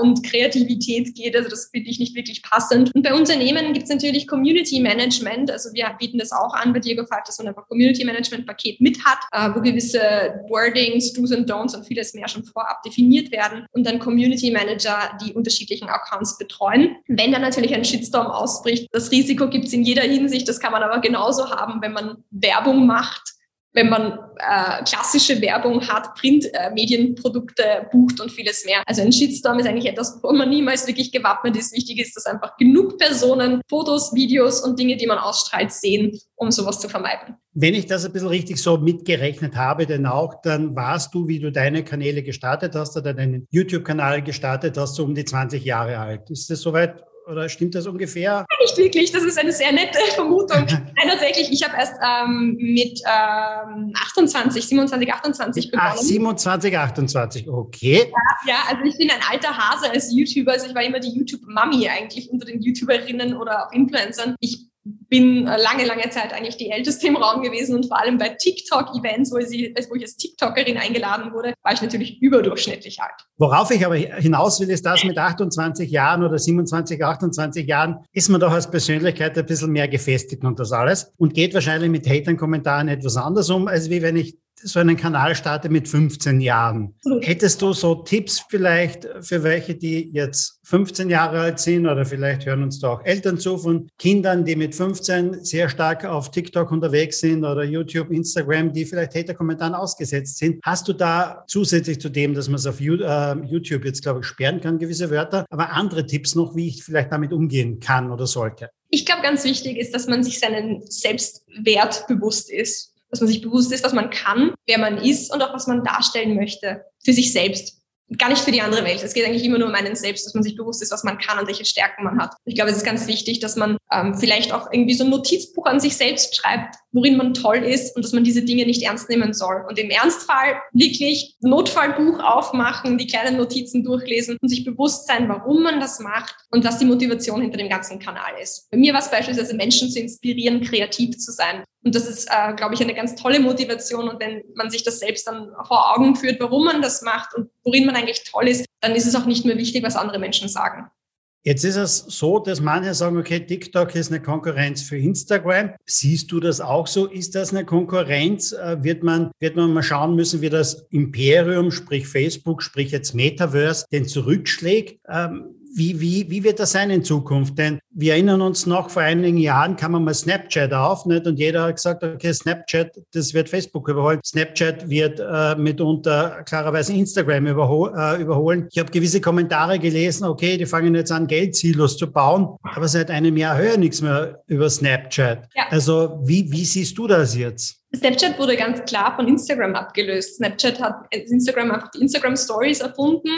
und Kreativität geht. Also das finde ich nicht wirklich passend. Und bei Unternehmen gibt es natürlich Community Management. Also wir bieten das auch an bei Diego Falk, dass man einfach Community Management Paket mit hat, äh, wo gewisse Wordings, Do's und Don'ts und vieles mehr schon vorab definiert werden. Und dann Community Manager, die unterschiedlichen Accounts betreuen. Wenn dann natürlich ein Shitstorm ausbricht, das Risiko gibt es in jeder Hinsicht. Das kann man aber genauso haben, wenn man Werbung macht, wenn man äh, klassische Werbung hat, Printmedienprodukte äh, bucht und vieles mehr. Also ein Shitstorm ist eigentlich etwas, wo man niemals wirklich gewappnet ist. Wichtig ist, dass einfach genug Personen Fotos, Videos und Dinge, die man ausstrahlt, sehen, um sowas zu vermeiden. Wenn ich das ein bisschen richtig so mitgerechnet habe, denn auch, dann warst du, wie du deine Kanäle gestartet hast oder deinen YouTube-Kanal gestartet hast, so um die 20 Jahre alt. Ist das soweit oder stimmt das ungefähr? Nicht wirklich, das ist eine sehr nette Vermutung. Nein, tatsächlich, ich habe erst ähm, mit ähm, 28, 27, 28 begonnen. Ach, 27, 28, okay. Ja, ja, also ich bin ein alter Hase als YouTuber, also ich war immer die YouTube-Mummy eigentlich unter den YouTuberinnen oder auch Influencern. Ich bin lange, lange Zeit eigentlich die Älteste im Raum gewesen und vor allem bei TikTok-Events, wo, wo ich als TikTokerin eingeladen wurde, war ich natürlich überdurchschnittlich alt. Worauf ich aber hinaus will, ist das mit 28 Jahren oder 27, 28 Jahren ist man doch als Persönlichkeit ein bisschen mehr gefestigt und das alles und geht wahrscheinlich mit Hatern-Kommentaren etwas anders um, als wie wenn ich so einen Kanal starte mit 15 Jahren. Hättest du so Tipps vielleicht für welche, die jetzt 15 Jahre alt sind oder vielleicht hören uns da auch Eltern zu von Kindern, die mit 15 sehr stark auf TikTok unterwegs sind oder YouTube, Instagram, die vielleicht Hater-Kommentaren ausgesetzt sind. Hast du da zusätzlich zu dem, dass man es auf äh, YouTube jetzt, glaube ich, sperren kann, gewisse Wörter, aber andere Tipps noch, wie ich vielleicht damit umgehen kann oder sollte? Ich glaube, ganz wichtig ist, dass man sich seinen Selbstwert bewusst ist dass man sich bewusst ist, was man kann, wer man ist und auch was man darstellen möchte für sich selbst gar nicht für die andere Welt. Es geht eigentlich immer nur um einen selbst, dass man sich bewusst ist, was man kann und welche Stärken man hat. Ich glaube, es ist ganz wichtig, dass man ähm, vielleicht auch irgendwie so ein Notizbuch an sich selbst schreibt, worin man toll ist und dass man diese Dinge nicht ernst nehmen soll. Und im Ernstfall wirklich Notfallbuch aufmachen, die kleinen Notizen durchlesen und sich bewusst sein, warum man das macht und was die Motivation hinter dem ganzen Kanal ist. Bei mir war es beispielsweise, Menschen zu inspirieren, kreativ zu sein. Und das ist, äh, glaube ich, eine ganz tolle Motivation. Und wenn man sich das selbst dann vor Augen führt, warum man das macht und worin man eigentlich toll ist, dann ist es auch nicht mehr wichtig, was andere Menschen sagen. Jetzt ist es so, dass manche sagen, okay, TikTok ist eine Konkurrenz für Instagram. Siehst du das auch so? Ist das eine Konkurrenz? Äh, wird man, wird man mal schauen müssen, wie das Imperium, sprich Facebook, sprich jetzt Metaverse, den zurückschlägt? Ähm, wie, wie, wie wird das sein in Zukunft? Denn wir erinnern uns noch, vor einigen Jahren kam mal Snapchat auf nicht? und jeder hat gesagt, okay, Snapchat, das wird Facebook überholen. Snapchat wird äh, mitunter klarerweise Instagram überhol äh, überholen. Ich habe gewisse Kommentare gelesen, okay, die fangen jetzt an, Geldsilos zu bauen, aber seit einem Jahr höre ich nichts mehr über Snapchat. Ja. Also wie, wie siehst du das jetzt? Snapchat wurde ganz klar von Instagram abgelöst. Snapchat hat Instagram einfach die Instagram Stories erfunden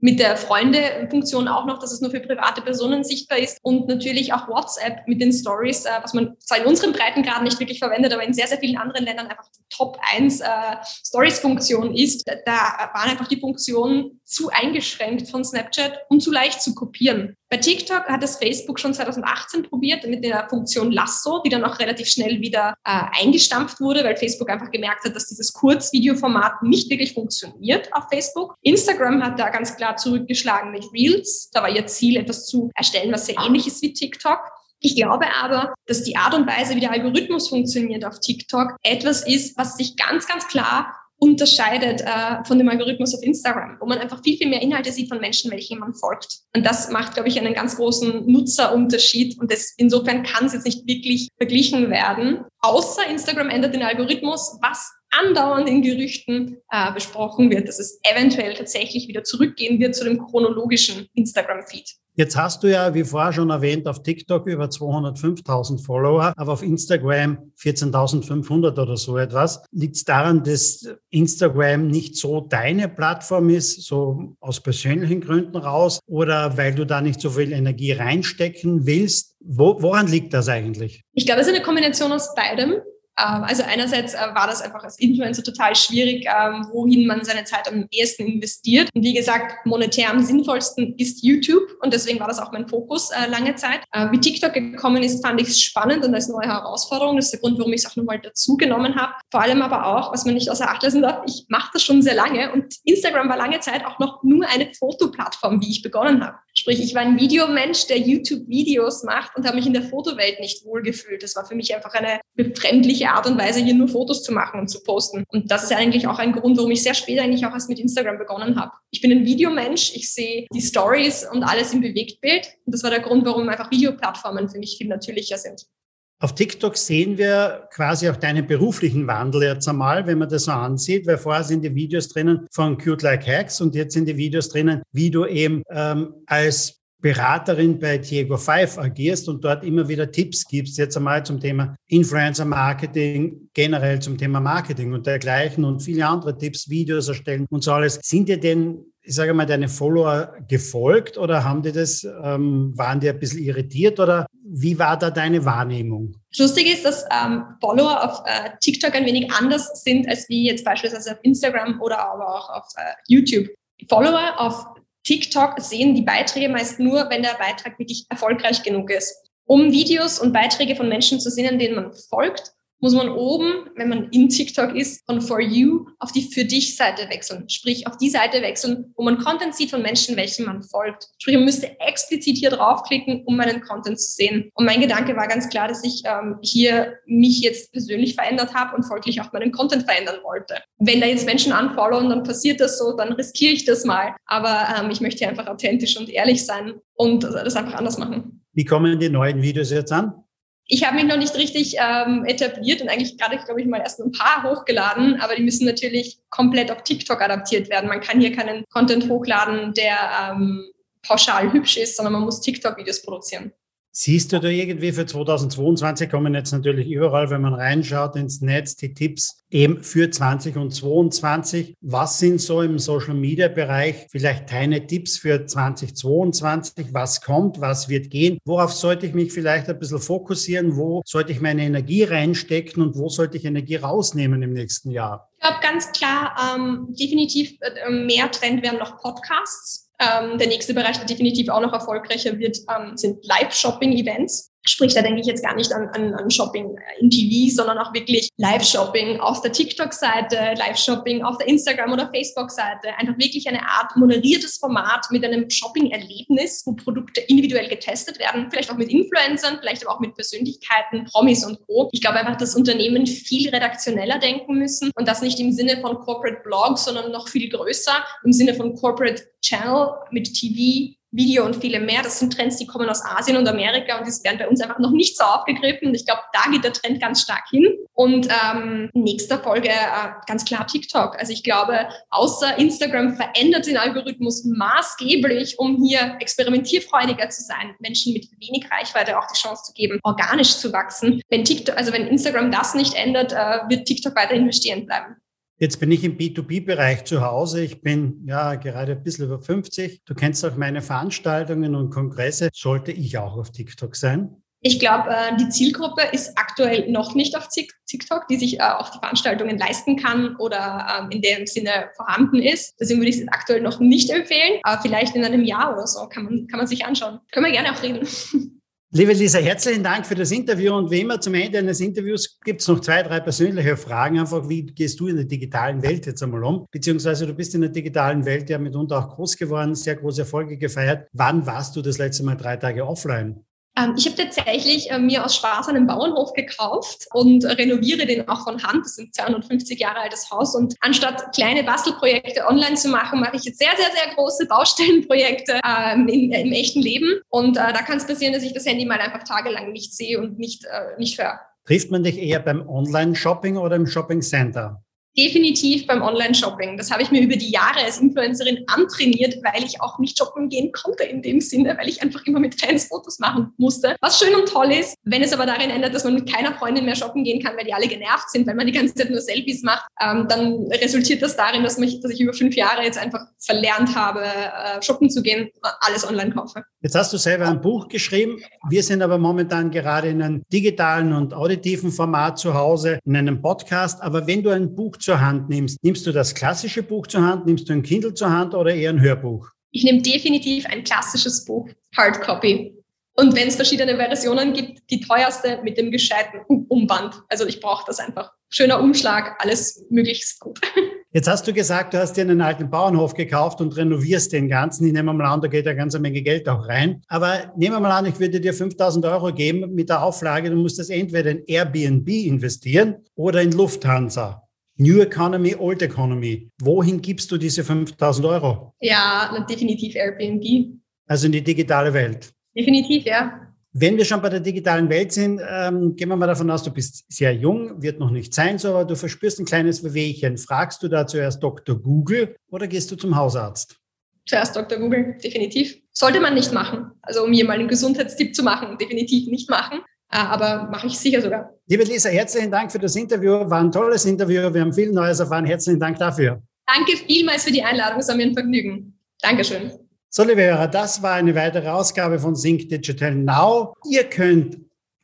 mit der Freunde-Funktion auch noch, dass es nur für private Personen sichtbar ist und natürlich auch WhatsApp mit den Stories, äh, was man zwar in unseren Breitengraden nicht wirklich verwendet, aber in sehr, sehr vielen anderen Ländern einfach die Top 1 äh, Stories-Funktion ist. Da waren einfach die Funktionen zu eingeschränkt von Snapchat und zu leicht zu kopieren. Bei TikTok hat es Facebook schon 2018 probiert mit der Funktion Lasso, die dann auch relativ schnell wieder äh, eingestampft wurde, weil Facebook einfach gemerkt hat, dass dieses Kurzvideoformat nicht wirklich funktioniert auf Facebook. Instagram hat da ganz klar zurückgeschlagen mit Reels. Da war ihr Ziel, etwas zu erstellen, was sehr ähnlich ist wie TikTok. Ich glaube aber, dass die Art und Weise, wie der Algorithmus funktioniert auf TikTok, etwas ist, was sich ganz, ganz klar unterscheidet äh, von dem Algorithmus auf Instagram, wo man einfach viel, viel mehr Inhalte sieht von Menschen, welchen man folgt. Und das macht, glaube ich, einen ganz großen Nutzerunterschied. Und das, insofern kann es jetzt nicht wirklich verglichen werden. Außer Instagram ändert den Algorithmus, was andauernd in Gerüchten äh, besprochen wird, dass es eventuell tatsächlich wieder zurückgehen wird zu dem chronologischen Instagram-Feed. Jetzt hast du ja, wie vorher schon erwähnt, auf TikTok über 205.000 Follower, aber auf Instagram 14.500 oder so etwas. Liegt es daran, dass Instagram nicht so deine Plattform ist, so aus persönlichen Gründen raus, oder weil du da nicht so viel Energie reinstecken willst? Wo, woran liegt das eigentlich? Ich glaube, es ist eine Kombination aus beidem. Ähm, also einerseits äh, war das einfach als Influencer total schwierig, ähm, wohin man seine Zeit am ehesten investiert. Und wie gesagt, monetär am sinnvollsten ist YouTube und deswegen war das auch mein Fokus äh, lange Zeit. Äh, wie TikTok gekommen ist, fand ich es spannend und als neue Herausforderung. Das ist der Grund, warum ich es auch nochmal dazu genommen habe. Vor allem aber auch, was man nicht außer Acht lassen darf, ich mache das schon sehr lange und Instagram war lange Zeit auch noch nur eine Fotoplattform, wie ich begonnen habe. Sprich, ich war ein Videomensch, der YouTube-Videos macht und habe mich in der Fotowelt nicht wohlgefühlt. Das war für mich einfach eine befremdliche Art und Weise, hier nur Fotos zu machen und zu posten. Und das ist eigentlich auch ein Grund, warum ich sehr spät eigentlich auch erst mit Instagram begonnen habe. Ich bin ein Videomensch, ich sehe die Stories und alles im Bewegtbild. Und das war der Grund, warum einfach Videoplattformen für mich viel natürlicher sind. Auf TikTok sehen wir quasi auch deinen beruflichen Wandel jetzt einmal, wenn man das so ansieht, weil vorher sind die Videos drinnen von Cute Like Hacks und jetzt sind die Videos drinnen, wie du eben ähm, als Beraterin bei Diego Five agierst und dort immer wieder Tipps gibst, jetzt einmal zum Thema Influencer Marketing, generell zum Thema Marketing und dergleichen und viele andere Tipps, Videos erstellen und so alles. Sind dir denn ich sage mal, deine Follower gefolgt oder haben die das, ähm, waren die ein bisschen irritiert oder wie war da deine Wahrnehmung? Lustig ist, dass ähm, Follower auf äh, TikTok ein wenig anders sind als wie jetzt beispielsweise auf Instagram oder aber auch auf äh, YouTube. Follower auf TikTok sehen die Beiträge meist nur, wenn der Beitrag wirklich erfolgreich genug ist. Um Videos und Beiträge von Menschen zu sehen, denen man folgt, muss man oben, wenn man in TikTok ist, von For You auf die Für dich Seite wechseln. Sprich, auf die Seite wechseln, wo man Content sieht von Menschen, welchen man folgt. Sprich, man müsste explizit hier draufklicken, um meinen Content zu sehen. Und mein Gedanke war ganz klar, dass ich ähm, hier mich jetzt persönlich verändert habe und folglich auch meinen Content verändern wollte. Wenn da jetzt Menschen unfollowen, dann passiert das so, dann riskiere ich das mal. Aber ähm, ich möchte einfach authentisch und ehrlich sein und das einfach anders machen. Wie kommen die neuen Videos jetzt an? Ich habe mich noch nicht richtig ähm, etabliert und eigentlich gerade, glaube ich, mal erst ein paar hochgeladen, aber die müssen natürlich komplett auf TikTok adaptiert werden. Man kann hier keinen Content hochladen, der ähm, pauschal hübsch ist, sondern man muss TikTok-Videos produzieren. Siehst du da irgendwie für 2022 kommen jetzt natürlich überall, wenn man reinschaut ins Netz, die Tipps eben für 20 und 22. Was sind so im Social Media Bereich vielleicht deine Tipps für 2022? Was kommt? Was wird gehen? Worauf sollte ich mich vielleicht ein bisschen fokussieren? Wo sollte ich meine Energie reinstecken und wo sollte ich Energie rausnehmen im nächsten Jahr? Ich glaube ganz klar, ähm, definitiv äh, mehr Trend werden noch Podcasts ähm, der nächste Bereich, der definitiv auch noch erfolgreicher wird, ähm, sind Live-Shopping-Events. Sprich, da denke ich jetzt gar nicht an, an, an Shopping in TV, sondern auch wirklich Live-Shopping auf der TikTok-Seite, Live-Shopping auf der Instagram- oder Facebook-Seite. Einfach wirklich eine Art moderiertes Format mit einem Shopping-Erlebnis, wo Produkte individuell getestet werden, vielleicht auch mit Influencern, vielleicht aber auch mit Persönlichkeiten, Promis und Co. Ich glaube einfach, dass Unternehmen viel redaktioneller denken müssen und das nicht im Sinne von Corporate Blogs, sondern noch viel größer im Sinne von Corporate Channel mit TV, Video und viele mehr. Das sind Trends, die kommen aus Asien und Amerika und die werden bei uns einfach noch nicht so aufgegriffen. Ich glaube, da geht der Trend ganz stark hin. Und ähm, nächster Folge äh, ganz klar TikTok. Also ich glaube, außer Instagram verändert den Algorithmus maßgeblich, um hier experimentierfreudiger zu sein, Menschen mit wenig Reichweite auch die Chance zu geben, organisch zu wachsen. Wenn TikTok, also wenn Instagram das nicht ändert, äh, wird TikTok weiterhin bestehen bleiben. Jetzt bin ich im B2B-Bereich zu Hause. Ich bin ja gerade ein bisschen über 50. Du kennst auch meine Veranstaltungen und Kongresse. Sollte ich auch auf TikTok sein? Ich glaube, äh, die Zielgruppe ist aktuell noch nicht auf TikTok, die sich äh, auch die Veranstaltungen leisten kann oder ähm, in dem Sinne vorhanden ist. Deswegen würde ich es aktuell noch nicht empfehlen, aber vielleicht in einem Jahr oder so kann man, kann man sich anschauen. Können wir gerne auch reden. Liebe Lisa, herzlichen Dank für das Interview. Und wie immer zum Ende eines Interviews gibt es noch zwei, drei persönliche Fragen. Einfach, wie gehst du in der digitalen Welt jetzt einmal um? Beziehungsweise du bist in der digitalen Welt ja mitunter auch groß geworden, sehr große Erfolge gefeiert. Wann warst du das letzte Mal drei Tage offline? Ähm, ich habe tatsächlich äh, mir aus Spaß einen Bauernhof gekauft und renoviere den auch von Hand. Das ist ein 250 Jahre altes Haus. Und anstatt kleine Bastelprojekte online zu machen, mache ich jetzt sehr, sehr, sehr große Baustellenprojekte ähm, in, im echten Leben. Und äh, da kann es passieren, dass ich das Handy mal einfach tagelang nicht sehe und nicht, äh, nicht höre. Trifft man dich eher beim Online-Shopping oder im Shopping-Center? Definitiv beim Online-Shopping. Das habe ich mir über die Jahre als Influencerin antrainiert, weil ich auch nicht shoppen gehen konnte in dem Sinne, weil ich einfach immer mit Fans Fotos machen musste. Was schön und toll ist, wenn es aber darin ändert, dass man mit keiner Freundin mehr shoppen gehen kann, weil die alle genervt sind, weil man die ganze Zeit nur Selfies macht, ähm, dann resultiert das darin, dass, mich, dass ich über fünf Jahre jetzt einfach verlernt habe, äh, shoppen zu gehen, alles online kaufe. Jetzt hast du selber ein Buch geschrieben. Wir sind aber momentan gerade in einem digitalen und auditiven Format zu Hause, in einem Podcast. Aber wenn du ein Buch zur Hand nimmst, nimmst du das klassische Buch zur Hand, nimmst du ein Kindle zur Hand oder eher ein Hörbuch? Ich nehme definitiv ein klassisches Buch, Hardcopy. Und wenn es verschiedene Versionen gibt, die teuerste mit dem gescheiten Umband. Also ich brauche das einfach. Schöner Umschlag, alles möglichst gut. Jetzt hast du gesagt, du hast dir einen alten Bauernhof gekauft und renovierst den ganzen. Ich nehme mal an, da geht eine ganze Menge Geld auch rein. Aber nehmen wir mal an, ich würde dir 5000 Euro geben mit der Auflage, du musst das entweder in Airbnb investieren oder in Lufthansa. New Economy, Old Economy. Wohin gibst du diese 5000 Euro? Ja, definitiv Airbnb. Also in die digitale Welt. Definitiv, ja. Wenn wir schon bei der digitalen Welt sind, ähm, gehen wir mal davon aus, du bist sehr jung, wird noch nicht sein, so, aber du verspürst ein kleines Wehwehchen. Fragst du da zuerst Dr. Google oder gehst du zum Hausarzt? Zuerst Dr. Google, definitiv. Sollte man nicht machen. Also um hier mal einen Gesundheitstipp zu machen, definitiv nicht machen. Äh, aber mache ich sicher sogar. Liebe Lisa, herzlichen Dank für das Interview. War ein tolles Interview. Wir haben viel Neues erfahren. Herzlichen Dank dafür. Danke vielmals für die Einladung. Es war mir ein Vergnügen. Dankeschön. So, liebe Hörer, das war eine weitere Ausgabe von Sync Digital Now. Ihr könnt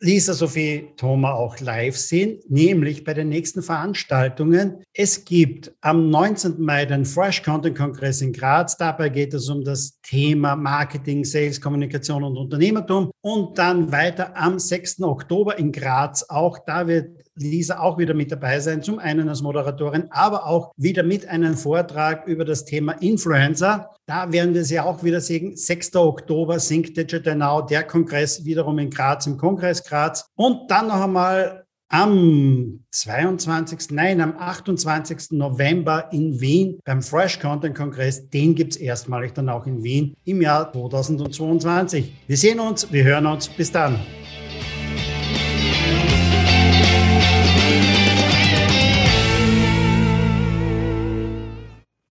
Lisa Sophie Thoma auch live sehen, nämlich bei den nächsten Veranstaltungen. Es gibt am 19. Mai den Fresh Content Kongress in Graz. Dabei geht es um das Thema Marketing, Sales, Kommunikation und Unternehmertum. Und dann weiter am 6. Oktober in Graz. Auch da wird Lisa auch wieder mit dabei sein, zum einen als Moderatorin, aber auch wieder mit einem Vortrag über das Thema Influencer. Da werden wir sie auch wieder sehen. 6. Oktober, Sync Digital Now, der Kongress wiederum in Graz, im Kongress Graz. Und dann noch einmal am 22. Nein, am 28. November in Wien beim Fresh Content Kongress. Den gibt es erstmalig dann auch in Wien im Jahr 2022. Wir sehen uns, wir hören uns. Bis dann.